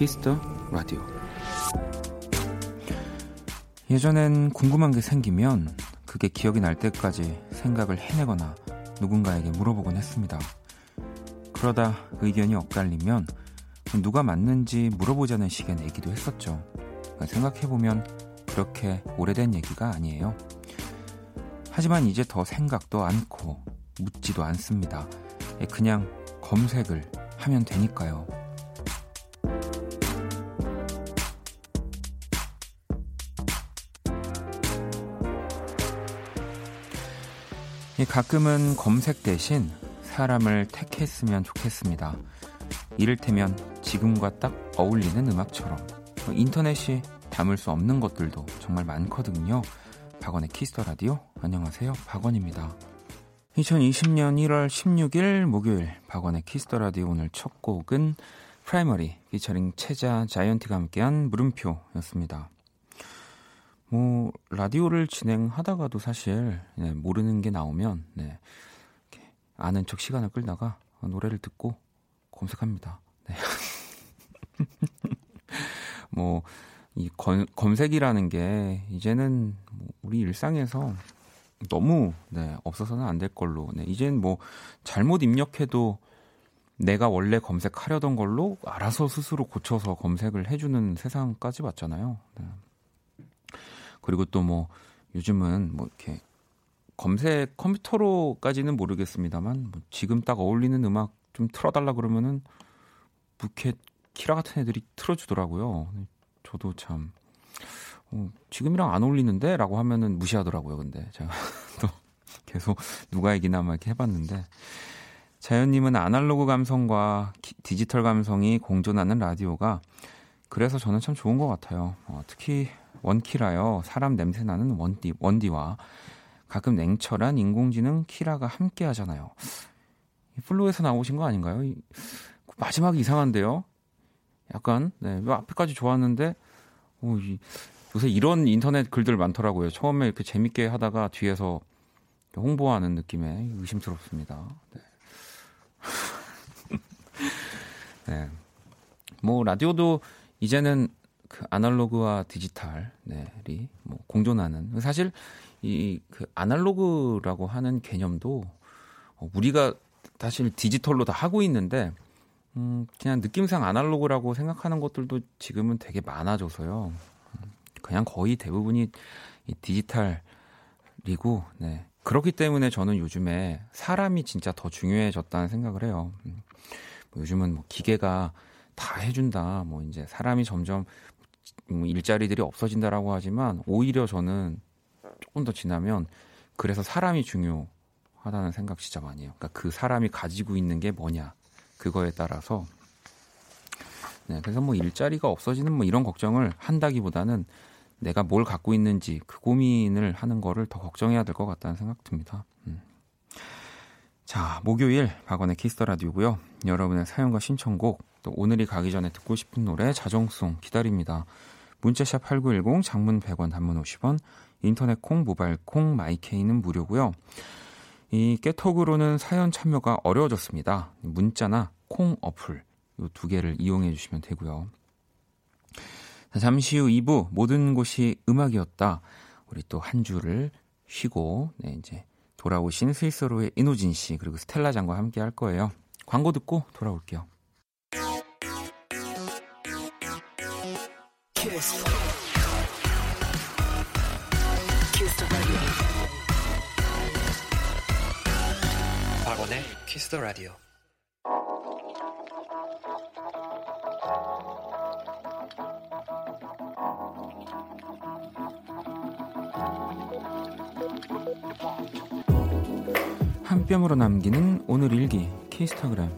Kiss the Radio 예전엔 궁금한 게 생기면 그게 기억이 날 때까지 생각을 해내거나 누군가에게 물어보곤 했습니다. 그러다 의견이 엇갈리면 누가 맞는지 물어보자는 식의 내기도 했었죠. 생각해보면 그렇게 오래된 얘기가 아니에요. 하지만 이제 더 생각도 않고 묻지도 않습니다. 그냥 검색을 하면 되니까요. 가끔은 검색 대신 사람을 택했으면 좋겠습니다. 이를테면 지금과 딱 어울리는 음악처럼 인터넷이 담을 수 없는 것들도 정말 많거든요. 박원의 Kiss the Radio 안녕하세요. 박원입니다. 2020년 1월 16일 목요일 박원의 Kiss the Radio 오늘 첫 곡은 프라이머리 피처링 최자 자이언티가 함께한 물음표였습니다. 뭐 라디오를 진행하다가도 사실 네, 모르는 게 나오면 네, 아는 척 시간을 끌다가 노래를 듣고 검색합니다. 네. 뭐이 검색이라는 게 이제는 뭐 우리 일상에서 너무 네, 없어서는 안 될 걸로. 네, 이젠 뭐 잘못 입력해도 내가 원래 검색하려던 걸로 알아서 스스로 고쳐서 검색을 해주는 세상까지 왔잖아요. 네. 그리고 또 뭐 요즘은 뭐 이렇게 검색 컴퓨터로까지는 모르겠습니다만 뭐 지금 딱 어울리는 음악 좀 틀어달라 그러면은 부켓 키라 같은 애들이 틀어주더라고요. 저도 참 어, 지금이랑 안 어울리는데라고 하면은 무시하더라고요. 근데 제가 또 계속 누가 얘기나 막 이렇게 해봤는데 자연님은 아날로그 감성과 기, 디지털 감성이 공존하는 라디오가 그래서 저는 참 좋은 것 같아요. 어, 특히 원키라요. 사람 냄새 나는 원디, 원디와 가끔 냉철한 인공지능 키라가 함께 하잖아요. 플로에서 나오신 거 아닌가요? 마지막이 이상한데요? 약간, 네, 앞에까지 좋았는데, 오, 이, 요새 이런 인터넷 글들 많더라고요. 처음에 이렇게 재밌게 하다가 뒤에서 홍보하는 느낌에 의심스럽습니다. 네. 네. 뭐, 라디오도 이제는 그 아날로그와 디지털이 네, 뭐 공존하는 사실 이 그 아날로그라고 하는 개념도 어, 우리가 사실 디지털로 다 하고 있는데 음 그냥 느낌상 아날로그라고 생각하는 것들도 지금은 되게 많아져서요. 음, 그냥 거의 대부분이 이 디지털이고 네. 그렇기 때문에 저는 요즘에 사람이 진짜 더 중요해졌다는 생각을 해요. 음, 뭐 요즘은 뭐 기계가 다 해준다. 뭐 이제 사람이 점점 뭐 일자리들이 없어진다라고 하지만 오히려 저는 조금 더 지나면 그래서 사람이 중요하다는 생각 진짜 많이 해요. 그러니까 그 사람이 가지고 있는 게 뭐냐 그거에 따라서 네, 그래서 뭐 일자리가 없어지는 뭐 이런 걱정을 한다기보다는 내가 뭘 갖고 있는지 그 고민을 하는 거를 더 걱정해야 될 것 같다는 생각 듭니다. 음. 자, 목요일 박원의 Kiss the Radio고요. 여러분의 사연과 신청곡 또 오늘이 가기 전에 듣고 싶은 노래 자정송 기다립니다. 문자샵 8910 장문 100원 단문 50원 인터넷 콩 모바일 콩 마이케이는 무료고요. 이 깨톡으로는 사연 참여가 어려워졌습니다. 문자나 콩 어플 이 두 개를 이용해 주시면 되고요. 잠시 후 2부 모든 곳이 음악이었다. 우리 또 한 주를 쉬고 네, 이제 돌아오신 스위스로의 이노진 씨 그리고 스텔라 장과 함께 할 거예요. 광고 듣고 돌아올게요. 키스. 키스 더 라디오. 한 뼘으로 남기는 오늘 일기 키스타그램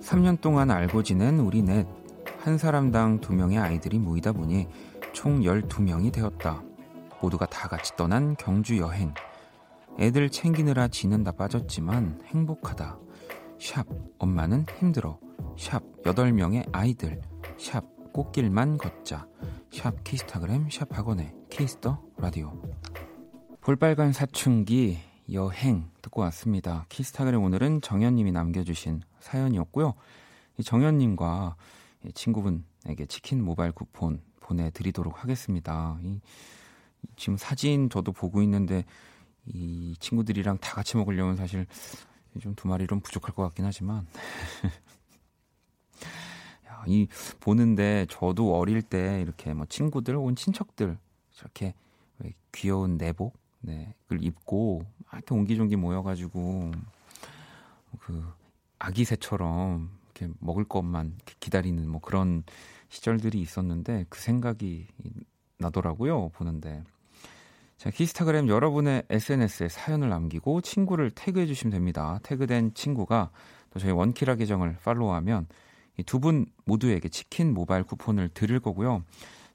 3년 동안 알고 지낸 우리 넷. 한 사람당 두 명의 아이들이 모이다 보니 총 12명이 되었다. 모두가 다 같이 떠난 경주 여행. 애들 챙기느라 진은 다 빠졌지만 행복하다. 샵, 엄마는 힘들어. 샵, 8명의 아이들. 샵, 꽃길만 걷자. 샵 키스타그램 샵 박원의 Kiss the Radio 볼빨간 사춘기 여행 듣고 왔습니다. 키스타그램 오늘은 정현님이 남겨주신 사연이었고요. 이 정현님과 친구분에게 치킨 모바일 쿠폰 보내드리도록 하겠습니다. 이, 지금 사진 저도 보고 있는데 이 친구들이랑 다 같이 먹으려면 사실 좀 두 마리는 부족할 것 같긴 하지만 이 보는데 저도 어릴 때 이렇게 뭐 친구들 온 친척들 저렇게 귀여운 내복 네, 그걸 입고 이렇게 옹기종기 모여가지고 그 아기 새처럼 이렇게 먹을 것만 기다리는 뭐 그런 시절들이 있었는데 그 생각이 나더라고요 보는데. 자 키스타그램 여러분의 SNS에 사연을 남기고 친구를 태그해 주시면 됩니다. 태그된 친구가 또 저희 원키라 계정을 팔로우하면 두 분 모두에게 치킨 모바일 쿠폰을 드릴 거고요.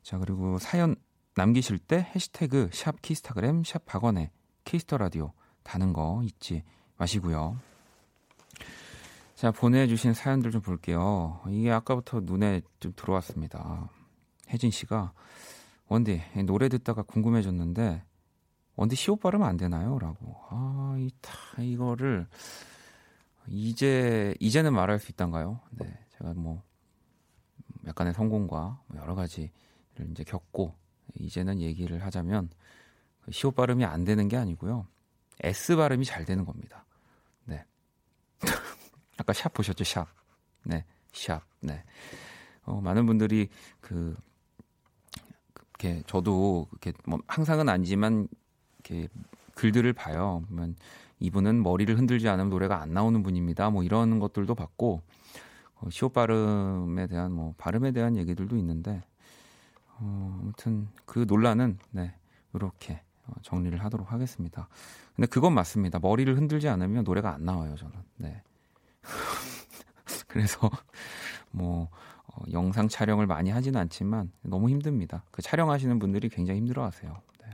자, 그리고 사연 남기실 때 해시태그 샵 키스타그램 샵 박원의 Kiss the Radio 다는 거 잊지 마시고요. 자, 보내주신 사연들 좀 볼게요. 이게 아까부터 눈에 좀 들어왔습니다. 혜진 씨가 원디 노래 듣다가 궁금해졌는데 원디 시옷 발음 안 되나요? 라고. 아, 이, 다, 이거를 이제 이제는 말할 수 있단가요? 네. 제가 뭐 약간의 성공과 뭐 여러 가지를 이제 겪고 이제는 얘기를 하자면 그 시옷 발음이 안 되는 게 아니고요. S 발음이 잘 되는 겁니다. 네. 아까 샵 보셨죠? 샵. 네. 샵. 네. 어, 많은 분들이 그 이렇게 저도 이렇게 뭐 항상은 아니지만 이렇게 글들을 봐요. 그러면 이분은 머리를 흔들지 않으면 노래가 안 나오는 분입니다. 뭐 이런 것들도 봤고 어, 시옷 발음에 대한 뭐 발음에 대한 얘기들도 있는데 어, 아무튼 그 논란은 네 이렇게 어, 정리를 하도록 하겠습니다. 근데 그건 맞습니다. 머리를 흔들지 않으면 노래가 안 나와요 저는. 네. 그래서 뭐 어, 영상 촬영을 많이 하지는 않지만 너무 힘듭니다. 그 촬영하시는 분들이 굉장히 힘들어하세요. 네.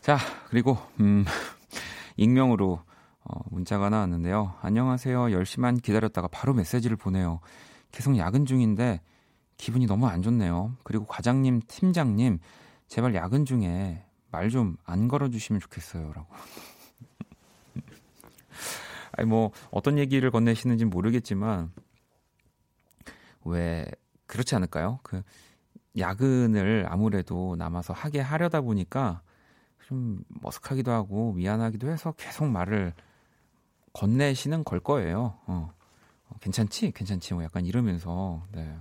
자 그리고 음, 익명으로 어, 문자가 나왔는데요. 안녕하세요. 10시만 기다렸다가 바로 메시지를 보내요. 계속 야근 중인데 기분이 너무 안 좋네요. 그리고 과장님, 팀장님, 제발 야근 중에 말 좀 안 걸어주시면 좋겠어요. 라고. 아니, 뭐, 어떤 얘기를 건네시는지 모르겠지만, 왜, 그렇지 않을까요? 그, 야근을 아무래도 남아서 하게 하려다 보니까 좀 머쓱하기도 하고 미안하기도 해서 계속 말을 건네시는 걸 거예요. 어. 어. 괜찮지? 괜찮지? 뭐 약간 이러면서, 네.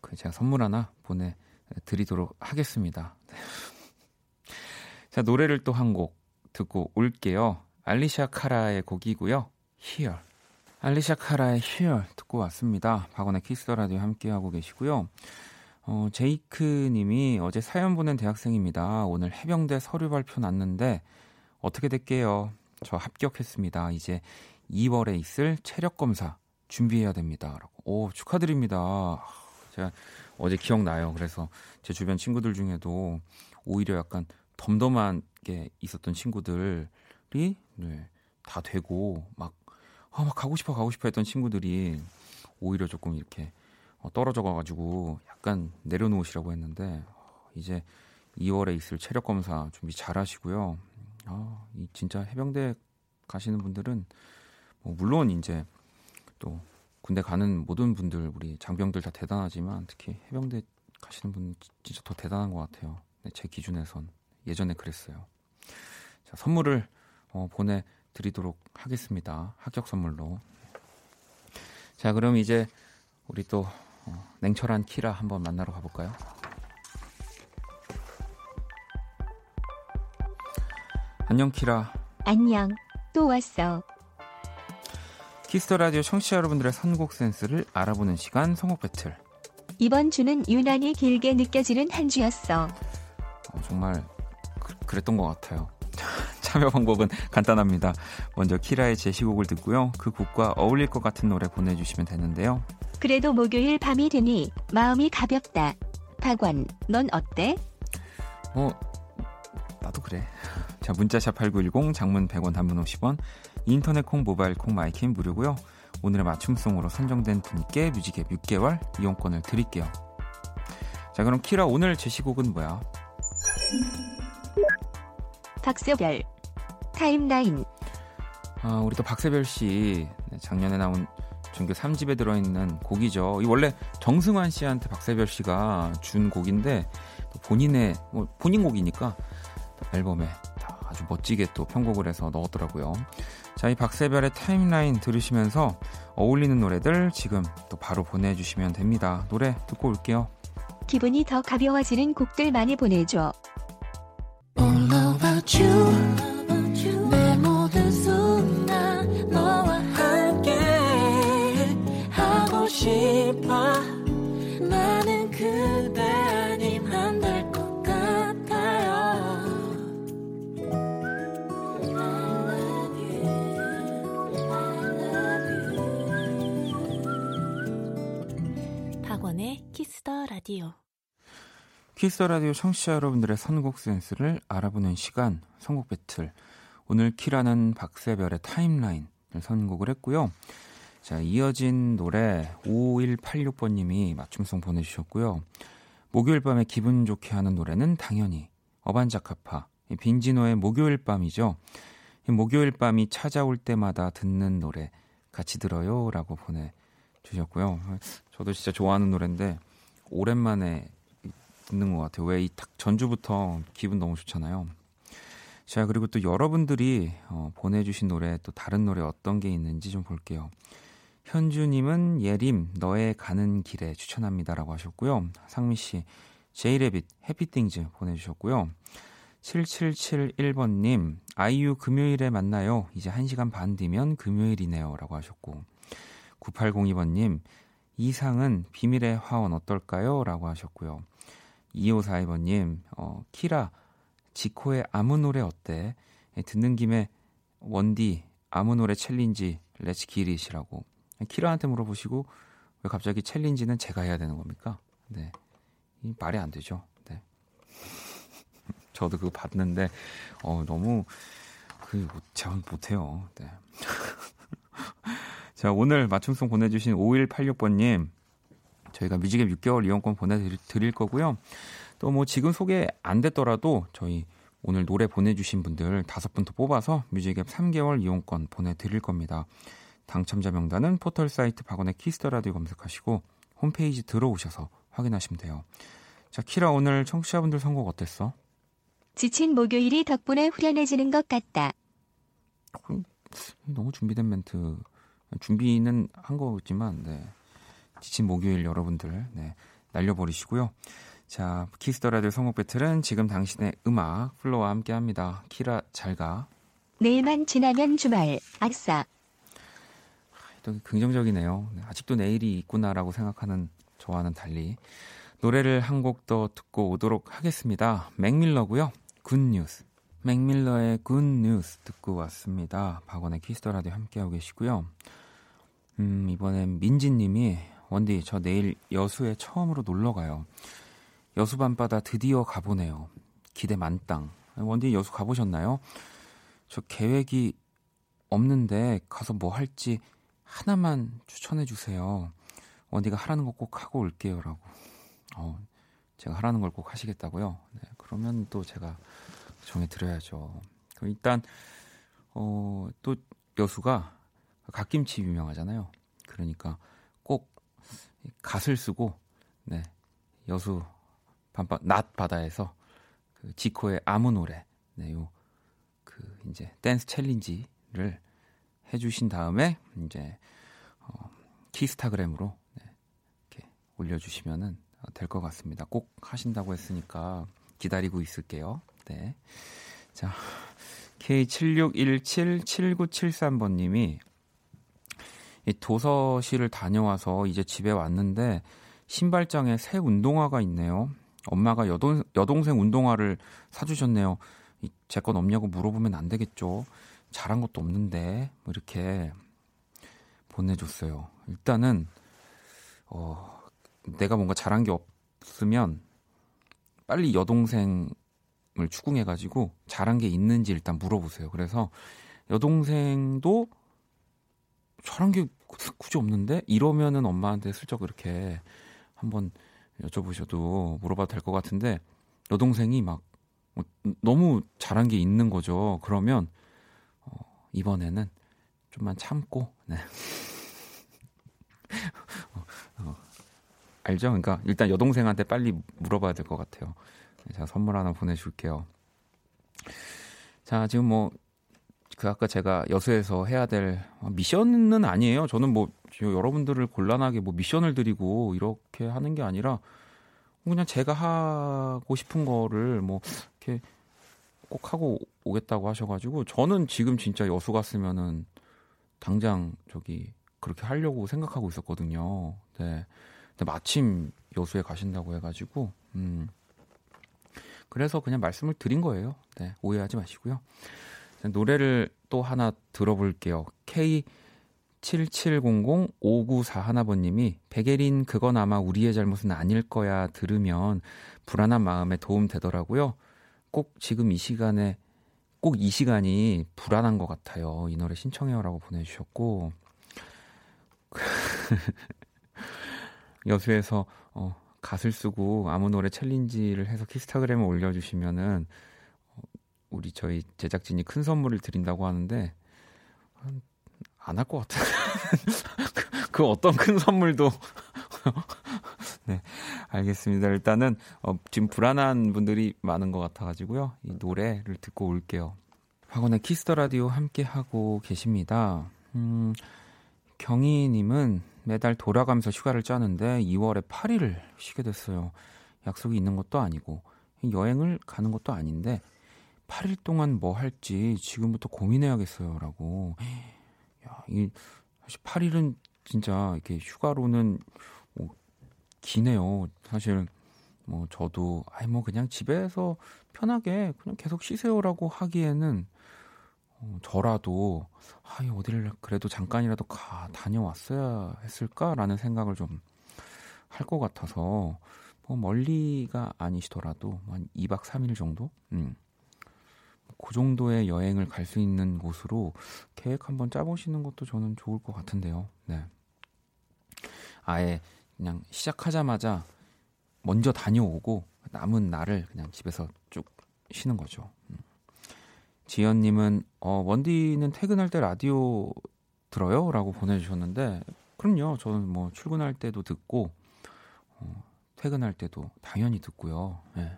그 제가 선물 하나 보내 드리도록 하겠습니다. 자, 노래를 또 한 곡 듣고 올게요. 알리샤 카라의 곡이고요. Here. 알리샤 카라의 Here 듣고 왔습니다. 박원의 Kiss the Radio 함께하고 계시고요. 어, 제이크 님이 어제 사연 보낸 대학생입니다. 오늘 해병대 서류 발표 났는데 어떻게 됐게요? 저 합격했습니다. 이제 2월에 있을 체력 검사 준비해야 됩니다. 라고. 오, 축하드립니다. 제가 어제 기억나요. 그래서 제 주변 친구들 중에도 오히려 약간 덤덤하게 있었던 친구들이 네, 다 되고 막, 아, 막 가고 싶어 가고 싶어 했던 친구들이 오히려 조금 이렇게 어, 떨어져 가가지고 약간 내려놓으시라고 했는데 이제 2월에 있을 체력 검사 준비 잘 하시고요. 아, 이 진짜 해병대 가시는 분들은 뭐 물론 이제 또 군대 가는 모든 분들 우리 장병들 다 대단하지만 특히 해병대 가시는 분 진짜 더 대단한 것 같아요. 네, 제 기준에선 예전에 그랬어요. 자, 선물을 어, 보내드리도록 하겠습니다. 합격 선물로. 자, 그럼 이제 우리 또 어, 냉철한 키라 한번 만나러 가볼까요? 안녕 키라. 안녕. 또 왔어. Kiss the Radio 청취자 여러분들의 선곡 센스를 알아보는 시간 선곡 배틀. 이번 주는 유난히 길게 느껴지는 한 주였어. 어, 정말 그, 랬던것 같아요. 참여 방법은 간단합니다. 먼저 키라의 제시곡을 듣고요. 그 곡과 어울릴 것 같은 노래 보내주시면 되는데요. 그래도 목요일 밤이 되니 마음이 가볍다. 박원, 넌 어때? 뭐 나도 그래. 자, 문자샵 8910 장문 100원 단문 50원 인터넷 콩 모바일 콩 마이킹 무료고요. 오늘의 맞춤송으로 선정된 분께 뮤직앱 6개월 이용권을 드릴게요. 자, 그럼 키라 오늘 제시곡은 뭐야? 박세별 타임라인 아, 우리 또 박세별 씨 네, 작년에 나온 정규 3집에 들어있는 곡이죠. 이 원래 정승환 씨한테 박세별 씨가 준 곡인데 본인의 뭐 본인 곡이니까 앨범에 아주 멋지게 또 편곡을 해서 넣었더라고요. 자, 이 박세별의 타임라인 들으시면서 어울리는 노래들 지금 또 바로 보내주시면 됩니다. 노래 듣고 올게요. 기분이 더 가벼워지는 곡들 많이 보내줘. 라디오 Kiss the Radio 청취자 여러분들의 선곡 센스를 알아보는 시간 선곡 배틀 오늘 키라는 박세별의 타임라인을 선곡을 했고요. 자 이어진 노래 5186번 님이 맞춤송 보내 주셨고요. 목요일 밤에 기분 좋게 하는 노래는 당연히 어반자카파 빈지노의 목요일 밤이죠. 목요일 밤이 찾아올 때마다 듣는 노래 같이 들어요라고 보내 주셨고요. 저도 진짜 좋아하는 노래인데 오랜만에 듣는 것 같아요. 왜 이 전주부터 기분 너무 좋잖아요. 자, 그리고 또 여러분들이 어, 보내주신 노래, 또 다른 노래 어떤 게 있는지 좀 볼게요. 현주님은 예림, 너의 가는 길에 추천합니다라고 하셨고요. 상미 씨, 제이레빗, 해피띵즈 보내주셨고요. 7771번님, 아이유 금요일에 만나요. 이제 1시간 반 뒤면 금요일이네요. 라고 하셨고, 9802번님, 이상은 비밀의 화원 어떨까요? 라고 하셨고요. 2542번님, 어, 키라, 지코의 아무 노래 어때? 예, 듣는 김에 원디 아무 노래 챌린지 렛츠 기릿이라고 키라한테 물어보시고 왜 갑자기 챌린지는 제가 해야 되는 겁니까? 네, 이 말이 안 되죠. 네, 저도 그거 봤는데 어 너무 그 제가 못해요. 네. 자 오늘 맞춤송 보내주신 5186번님 저희가 뮤직앱 6개월 이용권 보내드릴 거고요. 또 뭐 지금 소개 안 됐더라도 저희 오늘 노래 보내주신 분들 다섯 분 더 뽑아서 뮤직앱 3개월 이용권 보내드릴 겁니다. 당첨자 명단은 포털 사이트 박원의 Kiss the Radio 검색하시고 홈페이지 들어오셔서 확인하시면 돼요. 자, 키라 오늘 청취자분들 선곡 어땠어? 지친 목요일이 덕분에 후련해지는 것 같다. 너무 준비된 멘트. 준비는 한 거지만, 네. 지친 목요일 여러분들, 네. 날려버리시고요. 자, Kiss the Radio 선곡 배틀은 지금 당신의 음악 FLO와 함께 합니다. 키라 잘 가. 내일만 지나면 주말. 아싸. 또 긍정적이네요. 네, 아직도 내일이 있구나라고 생각하는 저와는 달리 노래를 한 곡 더 듣고 오도록 하겠습니다. Mac Miller고요. Good News. Mac Miller의 Good News 듣고 왔습니다. 박원의 Kiss the Radio 함께하고 계시고요. 음, 이번엔 민지 님이 원디 저 내일 여수에 처음으로 놀러 가요. 여수 밤바다 드디어 가보네요. 기대 만땅. 원디 여수 가보셨나요? 저 계획이 없는데 가서 뭐 할지 하나만 추천해 주세요. 원디가 하라는 거 꼭 하고 올게요라고. 어, 제가 하라는 걸 꼭 하시겠다고요. 네, 그러면 또 제가 정해 드려야죠. 그럼 일단 어, 또 여수가 갓김치 유명하잖아요. 그러니까 꼭 갓을 쓰고 네, 여수 밤바 낮 바다에서 그 지코의 아무 노래 네, 요 그 이제 댄스 챌린지를 해주신 다음에 이제 어, 키스타그램으로 네, 이렇게 올려주시면은 될 것 같습니다. 꼭 하신다고 했으니까 기다리고 있을게요. 네. 자, K76177973번님이 이 도서실을 다녀와서 이제 집에 왔는데 신발장에 새 운동화가 있네요. 엄마가 여동, 여동생 운동화를 사주셨네요. 제 건 없냐고 물어보면 안 되겠죠. 잘한 것도 없는데 뭐 이렇게 보내줬어요. 일단은 어, 내가 뭔가 잘한 게 없으면 빨리 여동생 을 추궁해가지고 잘한 게 있는지 일단 물어보세요. 그래서 여동생도 잘한 게 굳이 없는데 이러면은 엄마한테 슬쩍 이렇게 한번 여쭤보셔도 물어봐도 될 것 같은데 여동생이 막뭐 너무 잘한 게 있는 거죠. 그러면 어, 이번에는 좀만 참고 네. 어, 어, 알죠? 그러니까 일단 여동생한테 빨리 물어봐야 될 것 같아요. 제가 선물 하나 보내줄게요. 자, 지금 뭐, 그 아까 제가 여수에서 해야 될 미션은 아니에요. 저는 뭐, 여러분들을 곤란하게 뭐 미션을 드리고 이렇게 하는 게 아니라 그냥 제가 하고 싶은 거를 뭐, 이렇게 꼭 하고 오겠다고 하셔가지고 저는 지금 진짜 여수 갔으면은 당장 저기 그렇게 하려고 생각하고 있었거든요. 네. 근데 마침 여수에 가신다고 해가지고, 음. 그래서 그냥 말씀을 드린 거예요. 네, 오해하지 마시고요. 노래를 또 하나 들어볼게요. K77005941번님이 백예린 그건 아마 우리의 잘못은 아닐 거야 들으면 불안한 마음에 도움 되더라고요. 꼭 지금 이 시간에 꼭 이 시간이 불안한 것 같아요. 이 노래 신청해요라고 보내주셨고 여수에서 어, 갓을 쓰고 아무 노래 챌린지를 해서 키스타그램에 올려주시면은 어, 우리 저희 제작진이 큰 선물을 드린다고 하는데 안 할 것 같아요. 그, 그 어떤 큰 선물도 네 알겠습니다. 일단은 어, 지금 불안한 분들이 많은 것 같아가지고요. 이 노래를 듣고 올게요. 박원의 Kiss the Radio 함께 하고 계십니다. 음, 경희님은 매달 돌아가면서 휴가를 짜는데 2월에 8일을 쉬게 됐어요. 약속이 있는 것도 아니고 여행을 가는 것도 아닌데 8일 동안 뭐 할지 지금부터 고민해야겠어요라고. 야, 이 사실 8일은 진짜 이렇게 휴가로는 뭐 기네요. 사실 뭐 저도 아이 뭐 그냥 집에서 편하게 그냥 계속 쉬세요라고 하기에는 어, 저라도 아, 어디를 그래도 잠깐이라도 가 다녀왔어야 했을까라는 생각을 좀 할 것 같아서 뭐 멀리가 아니시더라도 한 2박 3일 정도? 음. 그 정도의 여행을 갈 수 있는 곳으로 계획 한번 짜보시는 것도 저는 좋을 것 같은데요. 네. 아예 그냥 시작하자마자 먼저 다녀오고 남은 날을 그냥 집에서 쭉 쉬는 거죠. 음. 지연님은 어, 원디는 퇴근할 때 라디오 들어요? 라고 보내주셨는데 그럼요. 저는 뭐 출근할 때도 듣고 어, 퇴근할 때도 당연히 듣고요. 네.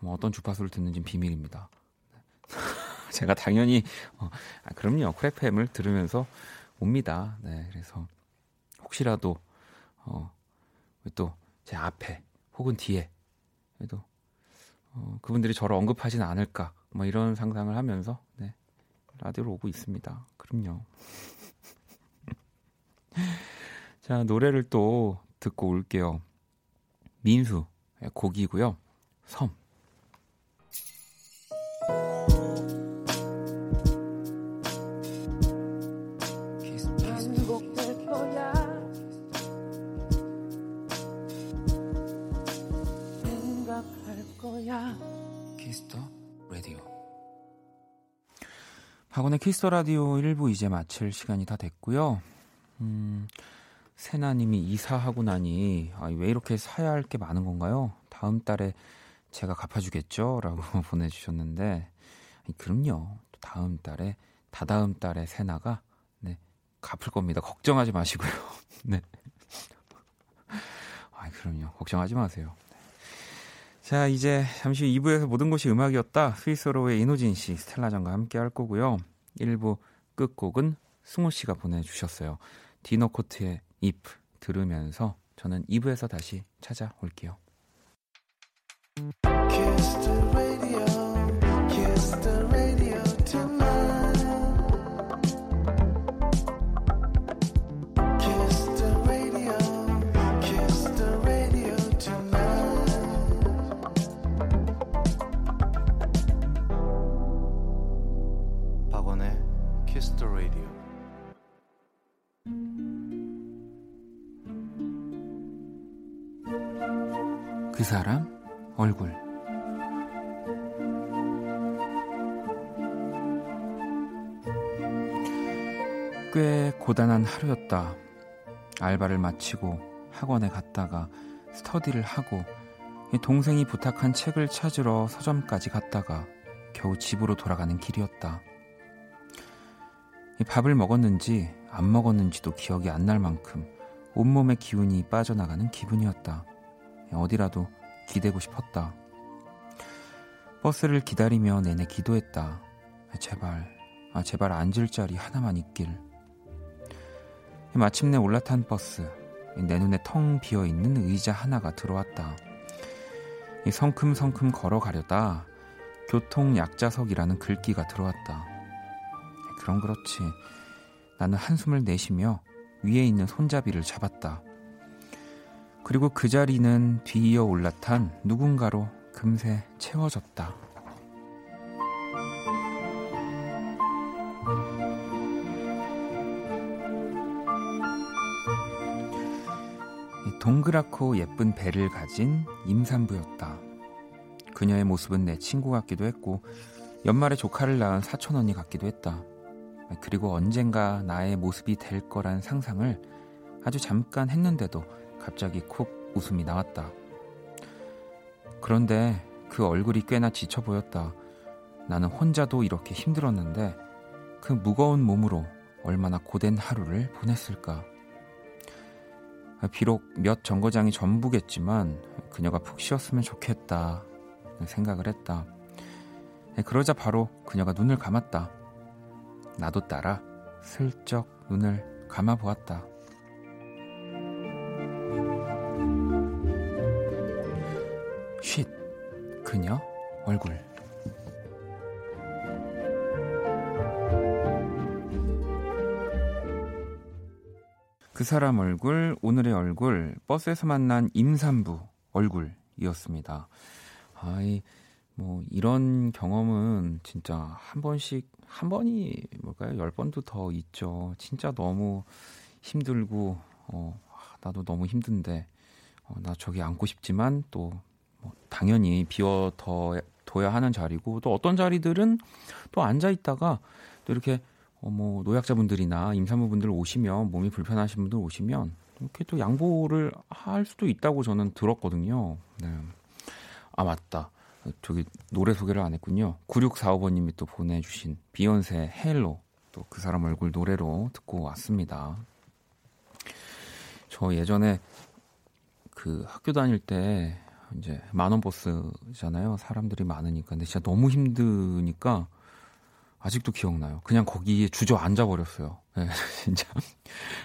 뭐 어떤 주파수를 듣는지는 비밀입니다. 제가 당연히 어, 아, 그럼요. 크래프햄을 들으면서 옵니다. 네, 그래서 혹시라도 어, 또 제 앞에 혹은 뒤에 그래도 어, 그분들이 저를 언급하진 않을까 뭐 이런 상상을 하면서 네, 라디오로 오고 있습니다. 그럼요. 자 노래를 또 듣고 올게요. 민수 곡이고요. 섬. 박원의 키스 라디오 1부 이제 마칠 시간이 다 됐고요. 음, 세나님이 이사하고 나니 아, 왜 이렇게 사야 할 게 많은 건가요? 다음 달에 제가 갚아주겠죠? 라고 보내주셨는데 그럼요. 다음 달에 다다음 달에 세나가 네, 갚을 겁니다. 걱정하지 마시고요. 네. 아, 그럼요. 걱정하지 마세요. 자, 이제 잠시 2부에서 모든 것이 음악이었다. 스위스로의 이노진 씨, 스텔라장과 함께 할 거고요. 1부 끝곡은 승호 씨가 보내주셨어요. 디너 코트의 if 들으면서 저는 2부에서 다시 찾아올게요. 그 사람 얼굴 꽤 고단한 하루였다. 알바를 마치고 학원에 갔다가 스터디를 하고 동생이 부탁한 책을 찾으러 서점까지 갔다가 겨우 집으로 돌아가는 길이었다. 밥을 먹었는지 안 먹었는지도 기억이 안 날 만큼 온몸의 기운이 빠져나가는 기분이었다. 어디라도 기대고 싶었다. 버스를 기다리며 내내 기도했다. 제발, 아, 제발 앉을 자리 하나만 있길. 마침내 올라탄 버스. 내 눈에 텅 비어 있는 의자 하나가 들어왔다. 성큼성큼 걸어가려다 교통 약자석이라는 글귀가 들어왔다. 그럼 그렇지. 나는 한숨을 내쉬며 위에 있는 손잡이를 잡았다. 그리고 그 자리는 뒤이어 올라탄 누군가로 금세 채워졌다. 동그랗고 예쁜 배를 가진 임산부였다. 그녀의 모습은 내 친구 같기도 했고 연말에 조카를 낳은 사촌 언니 같기도 했다. 그리고 언젠가 나의 모습이 될 거란 상상을 아주 잠깐 했는데도 갑자기 콕 웃음이 나왔다. 그런데 그 얼굴이 꽤나 지쳐 보였다. 나는 혼자도 이렇게 힘들었는데 그 무거운 몸으로 얼마나 고된 하루를 보냈을까. 비록 몇 정거장이 전부겠지만 그녀가 푹 쉬었으면 좋겠다 생각을 했다. 그러자 바로 그녀가 눈을 감았다. 나도 따라 슬쩍 눈을 감아 보았다. 그녀 얼굴. 그 사람 얼굴, 오늘의 얼굴, 버스에서 만난 임산부 얼굴이었습니다. 아이, 뭐, 이런 경험은 진짜 한 번씩, 한 번이 뭘까요? 열 번도 더 있죠. 진짜 너무 힘들고, 어, 나도 너무 힘든데, 어, 나 저기 앉고 싶지만 또, 뭐, 당연히 비워둬야 하는 자리고, 또 어떤 자리들은 또 앉아 있다가 또 이렇게 어, 뭐 노약자분들이나 임산부분들 오시면 몸이 불편하신 분들 오시면 이렇게 또 양보를 할 수도 있다고 저는 들었거든요. 네. 아 맞다. 저기 노래 소개를 안 했군요. 9645번님이 또 보내주신 비욘세 Halo 또 그 사람 얼굴 노래로 듣고 왔습니다. 저 예전에 그 학교 다닐 때 이제 만원 버스잖아요. 사람들이 많으니까. 근데 진짜 너무 힘드니까 아직도 기억나요. 그냥 거기에 주저앉아 버렸어요. 네, 진짜.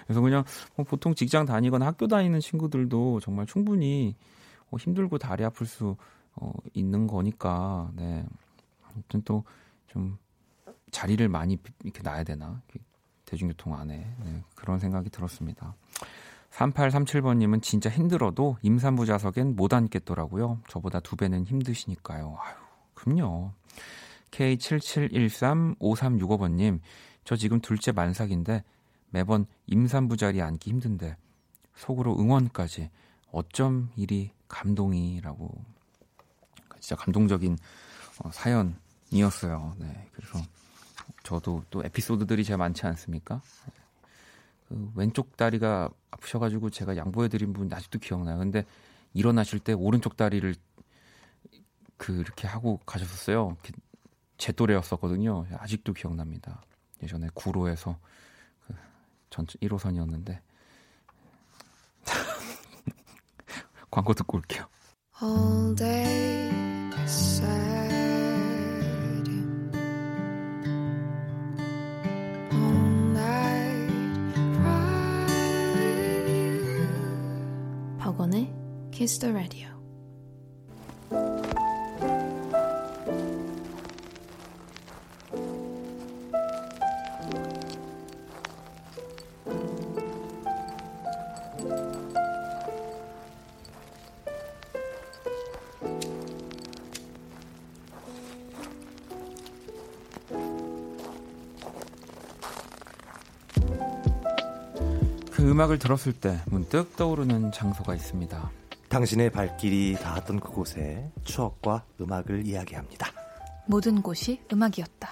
그래서 그냥 뭐 보통 직장 다니거나 학교 다니는 친구들도 정말 충분히 어, 힘들고 다리 아플 수 어, 있는 거니까, 네. 아무튼 또 좀 자리를 많이 이렇게 놔야 되나. 대중교통 안에. 네, 그런 생각이 들었습니다. 3837번님은 진짜 힘들어도 임산부 좌석엔 못 앉겠더라고요. 저보다 두 배는 힘드시니까요. 아유, 그럼요. K77135365번님, 저 지금 둘째 만삭인데 매번 임산부 자리에 앉기 힘든데 속으로 응원까지 어쩜 이리 감동이라고 진짜 감동적인 어, 사연이었어요. 네, 그래서 저도 또 에피소드들이 제가 많지 않습니까? 그 왼쪽 다리가 아프셔가지고 제가 양보해드린 분 아직도 기억나요. 근데 일어나실 때 오른쪽 다리를 그렇게 하고 가셨었어요. 제 또래였었거든요. 아직도 기억납니다. 예전에 구로에서 그 전체 1호선이었는데 광고 듣고 올게요. Kiss the Radio. 그 음악을 들었을 때 문득 떠오르는 장소가 있습니다. 당신의 발길이 닿았던 그곳에 추억과 음악을 이야기합니다. 모든 곳이 음악이었다.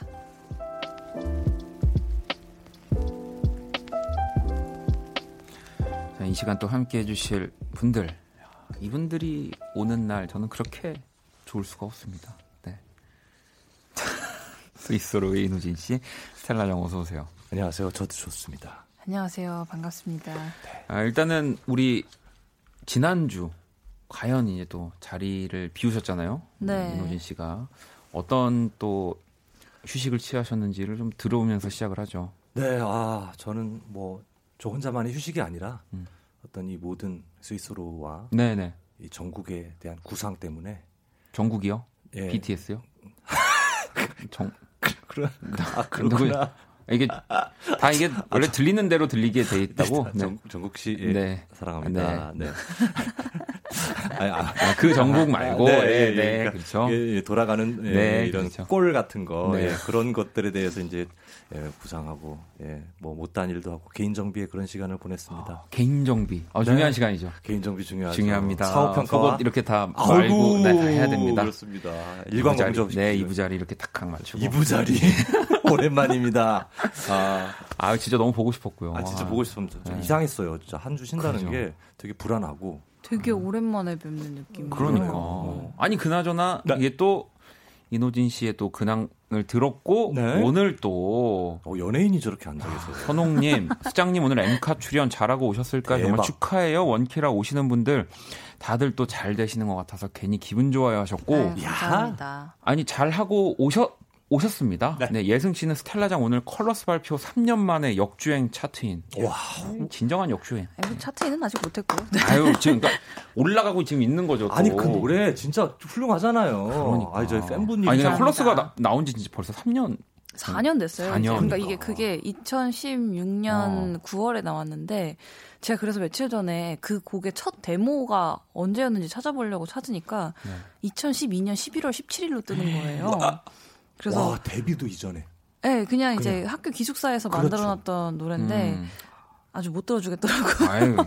이 시간 또 함께 해주실 분들. 이분들이 오는 날 저는 그렇게 좋을 수가 없습니다. 네. 스위스로의 이노진 씨, 스텔라 영 어서 오세요. 안녕하세요. 저도 좋습니다. 안녕하세요. 반갑습니다. 아, 일단은 우리 지난주 과연 이제 또 자리를 비우셨잖아요. 네. 이노진 씨가 어떤 또 휴식을 취하셨는지를 좀 들어오면서 시작을 하죠. 네, 아 저는 뭐 저 혼자만의 휴식이 아니라 음. 어떤 이 모든 스위스로와 네네. 이 전국에 대한 구상 때문에 전국이요? 예. BTS요? 정, 그런 아 그렇구나. 이게 다 이게 원래 들리는 대로 들리게 돼 있다고. 네. 전, 전국 씨 예, 네. 사랑합니다. 네. 아니, 아, 아, 그 전국 말고, 네, 네, 예, 네, 그러니까 그렇죠. 예, 돌아가는 예, 네, 이런 그렇죠. 골 같은 거 네. 예, 그런 것들에 대해서 이제 예, 구상하고 예, 뭐 못다한 일도 하고 개인 정비에 그런 시간을 보냈습니다. 개인 정비. 아, 네. 중요한 시간이죠. 개인 정비 중요하죠. 중요합니다. 사업 평가 이렇게 다 말고 네, 다 해야 됩니다. 그렇습니다. 일광 공정 네, 이부 자리 이렇게 탁탁 맞추고. 이부 자리 오랜만입니다. 아, 아, 진짜 너무 보고 싶었고요. 아 진짜 보고 싶습니다. 좀 네. 이상했어요. 진짜 한 주 쉰다는 그러죠. 게 되게 불안하고 되게 오랜만에 뵙는 느낌. 그러니까. 어. 아니 그나저나 네. 이게 또 이노진 씨의 또 근황을 들었고 네. 오늘 또 어, 연예인이 저렇게 앉아 계세요. 선홍님, 수장님 오늘 엠카 출연 잘하고 오셨을까 정말 대박. 축하해요. 원키라 오시는 분들 다들 또 잘 되시는 것 같아서 괜히 기분 좋아요 하셨고 네, 감사합니다. 아니 잘 하고 오셨 오셨습니다. 네. 네. 예승 씨는 스텔라장 오늘 컬러스 발표 3년 만에 역주행 차트인. 와, 진정한 역주행. 엠 차트에는 아직 못했고. 네. 아유 지금 그러니까 올라가고 지금 있는 거죠. 또. 아니 그 노래 진짜 훌륭하잖아요. 그러니까. 아니 저희 팬분들이 아니 그냥. 컬러스가 나, 나온 지 진짜 벌써 3년. 4년 됐어요. 4년. 이제. 그러니까 그러니까. 이게 그게 2016년 9월에 나왔는데 제가 그래서 며칠 전에 그 곡의 첫 데모가 언제였는지 찾아보려고 찾으니까 네. 2012년 11월 17일로 뜨는 거예요. 그래서 와 데뷔도 이전에 네, 그냥 이제 학교 기숙사에서 그렇죠. 만들어놨던 노래인데 음. 아주 못 들어주겠더라고요. 아유.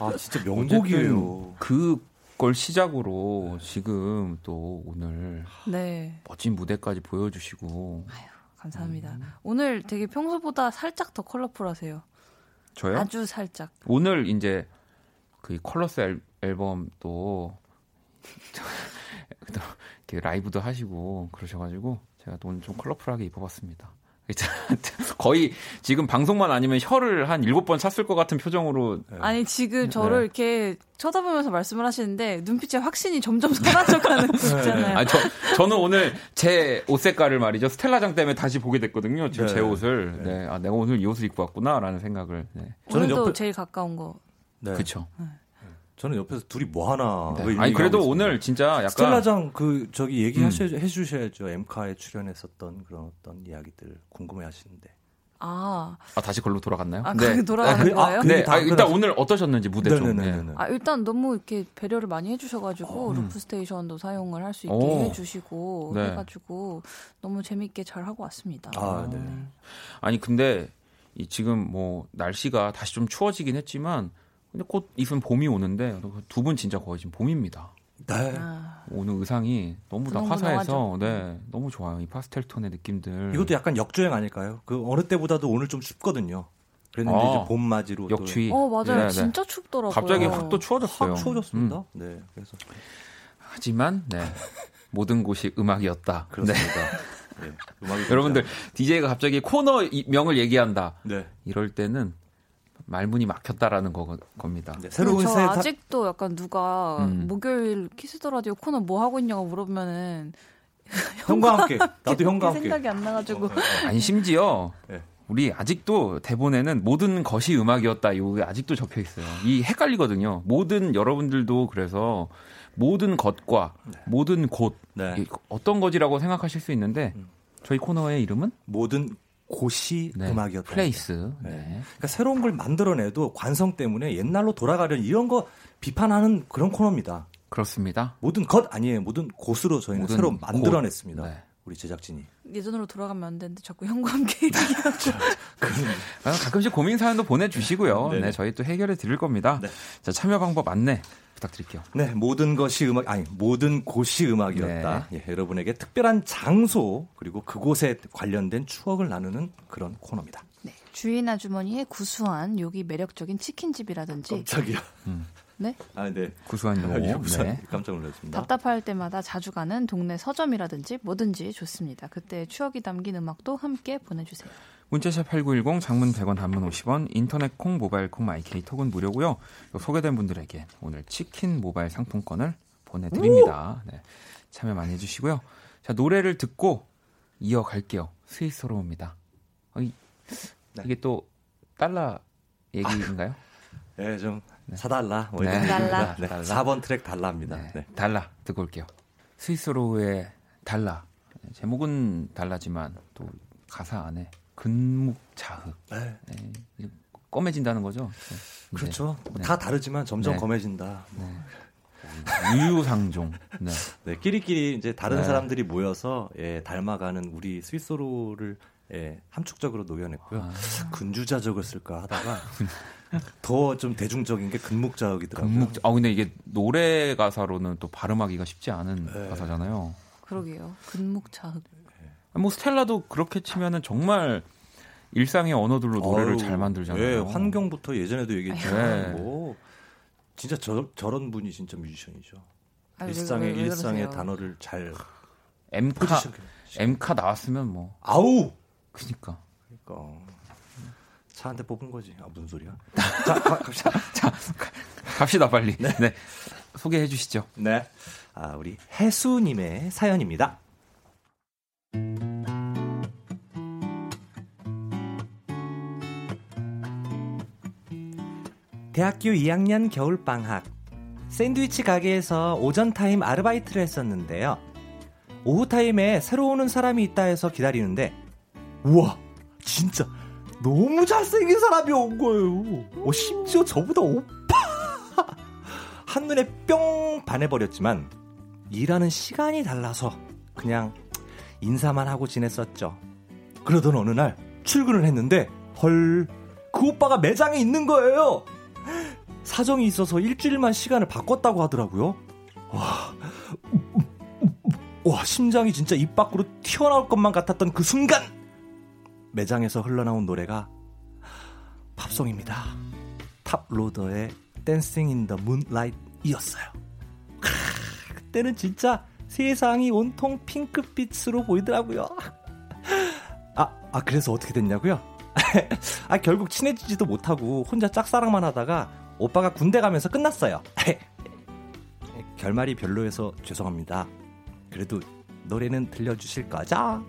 아 진짜 명곡이에요. 그 걸 시작으로 지금 또 오늘 네, 멋진 무대까지 보여주시고 감사합니다. 음. 오늘 되게 평소보다 살짝 더 컬러풀하세요. 저요? 아주 살짝. 오늘 이제 그 컬러스 앨, 앨범 또 또 이렇게 라이브도 하시고 그러셔가지고 제가 또 오늘 좀 컬러풀하게 입어봤습니다. 거의 지금 방송만 아니면 혀를 한 일곱 번 찼을 것 같은 표정으로 아니 지금 저를 네. 이렇게 쳐다보면서 말씀을 하시는데 눈빛에 확신이 점점 사라져가는 거 있잖아요. 아니, 저, 저는 오늘 제 옷 색깔을 말이죠. 스텔라장 때문에 다시 보게 됐거든요. 지금 네. 제 옷을. 네. 네. 아, 내가 오늘 이 옷을 입고 왔구나라는 생각을. 네. 저는 오늘도 옆에- 제일 가까운 거. 네. 그쵸. 저는 옆에서 둘이 뭐 하나. 네. 왜 아니, 그래도 있습니다. 오늘 진짜 약간. 음. 스텔라장 그 저기 얘기하셔 해주셔야죠. 엠카에 출연했었던 그런 어떤 이야기들 궁금해하시는데. 아, 아, 다시 걸로 돌아갔나요? 아, 그게 돌아가는 그- 아, 거예요? 그- 네. 아, 일단 끝났어요. 오늘 어떠셨는지 무대 좀. 네. 아, 일단 너무 이렇게 배려를 많이 해주셔가지고 루프 스테이션도 사용을 할 수 있게 음. 오. 해주시고 네. 해가지고 너무 재밌게 잘 하고 왔습니다. 아, 네. 아니, 근데 이 지금 뭐 날씨가 다시 좀 추워지긴 했지만 근데 곧 있으면 봄이 오는데 두 분 진짜 거의 지금 봄입니다. 네. 아, 오늘 의상이 너무 다. 화사해서 네 너무 좋아요 이 파스텔 톤의 느낌들 이것도 약간 역주행 아닐까요? 그 어느 때보다도 오늘 좀 춥거든요. 그랬는데 아, 이제 봄 맞이로 또 역추위 어 맞아요, 네, 네. 진짜 춥더라고요. 갑자기 확 또 추워졌어요 확 추워졌습니다. 음. 네, 그래서 하지만 네 모든 곳이 음악이었다 네. 그렇습니다. 네, 음악이 여러분들 DJ가 갑자기 코너 이- 명을 얘기한다 네, 이럴 때는 말문이 막혔다라는 거, 겁니다 네, 새로운 저 아직도 약간 누가 음. 목요일 Kiss the Radio 코너 뭐 하고 있냐고 물어보면은 형과 함께 나도 형과 함께 생각이 안 나가지고 어, 어, 어. 아니 심지어 네. 우리 아직도 대본에는 모든 것이 음악이었다 이게 아직도 적혀 있어요. 이 헷갈리거든요. 모든 여러분들도 그래서 모든 것과 모든 곳 네. 어떤 것이라고 생각하실 수 있는데 음. 저희 코너의 이름은 모든 곳이 네, 음악이었다. 플레이스. 네. 네. 그러니까 새로운 걸 만들어내도 관성 때문에 옛날로 돌아가려는 이런 거 비판하는 그런 코너입니다. 그렇습니다. 모든 것 아니에요. 모든 곳으로 저희는 모든 새로 곳. 만들어냈습니다. 네. 우리 제작진이. 예전으로 돌아가면 안 되는데 자꾸 형과 함께 얘기하고 아, 가끔씩 고민 사연도 보내주시고요. 네네. 네, 저희 또 해결해 드릴 겁니다. 네. 자, 참여 방법 안내 부탁드릴게요. 네, 모든 것이 음악 아니 모든 곳이 음악이었다. 예, 여러분에게 특별한 장소 그리고 그곳에 관련된 추억을 나누는 그런 코너입니다. 네. 주인 아주머니의 구수한 요기 매력적인 치킨집이라든지 깜짝이야. 네? 아, 네. 구수한. 예, 우선 네. 깜짝 놀랐습니다. 답답할 때마다 자주 가는 동네 서점이라든지 뭐든지 좋습니다. 그때 추억이 담긴 음악도 함께 보내주세요. 문자샵 8910 장문 100원 단문 50원 인터넷 콩 모바일 콩 마이케이 톡은 무료고요. 또 소개된 분들에게 오늘 치킨 모바일 상품권을 보내드립니다. 네, 참여 많이 해주시고요. 자 노래를 듣고 이어갈게요. 스위스로 옵니다. 어, 이, 네. 이게 또 달러 얘기인가요? 네, 좀 사달라. 뭐 네. 이런 달라. 얘기입니다. 네, 4번 트랙 달라입니다. 네, 네. 달라 듣고 올게요. 스위스로의 달라 네, 제목은 달라지만 또 가사 안에 근묵 자흑 네. 네, 이제 검해진다는 거죠. 네. 그렇죠. 네. 다 다르지만 점점 네. 검해진다. 네. 유유상종. 네. 네, 끼리끼리 이제 다른 네. 사람들이 모여서 예, 닮아가는 우리 스위스로를 예, 함축적으로 녹여냈고요. 아. 근주자적을 쓸까 하다가 더 좀 대중적인 게 근묵자흑이더라고요. 근묵. 아 근데 이게 노래 가사로는 또 발음하기가 쉽지 않은 네. 가사잖아요. 그러게요. 근묵자흑. 뭐 스텔라도 그렇게 치면은 일상의 언어들로 노래를 어우, 잘 만들잖아요. 예, 환경부터 예전에도 얘기했지만 네. 뭐 진짜 저, 저런 분이 진짜 뮤지션이죠. 왜- 일상의 왜- 왜 일상의? 단어를 잘 엠카. 엠카 나왔으면 뭐 아우. 그니까. 차한 대 뽑은 거지. 아 무슨 소리야? 자, 가- 갑시다. 자 가- 갑시다 빨리. 네. 소개해 주시죠. 네. 아, 우리 해수 님의 사연입니다. 대학교 2학년 겨울방학. 샌드위치 가게에서 오전 타임 아르바이트를 했었는데요. 오후 타임에 새로 오는 사람이 있다 해서 기다리는데, 우와, 진짜 너무 잘생긴 사람이 온 거예요. 어, 심지어 저보다 오빠! 한눈에 뿅 반해버렸지만, 일하는 시간이 달라서 그냥 인사만 하고 지냈었죠. 그러던 어느 날 출근을 했는데, 헐, 그 오빠가 매장에 있는 거예요! 사정이 있어서 일주일만 시간을 바꿨다고 하더라고요. 와, 와, 심장이 진짜 입 밖으로 튀어나올 것만 같았던 그 순간! 매장에서 흘러나온 노래가 팝송입니다. Toploader의 Dancing in the Moonlight이었어요. 크, 그때는 진짜 세상이 온통 핑크빛으로 보이더라고요. 아, 아 그래서 어떻게 됐냐고요? 아 결국 친해지지도 못하고 혼자 짝사랑만 하다가 오빠가 군대 가면서 끝났어요. 결말이 별로여서 죄송합니다. 그래도 노래는 들려주실 거죠?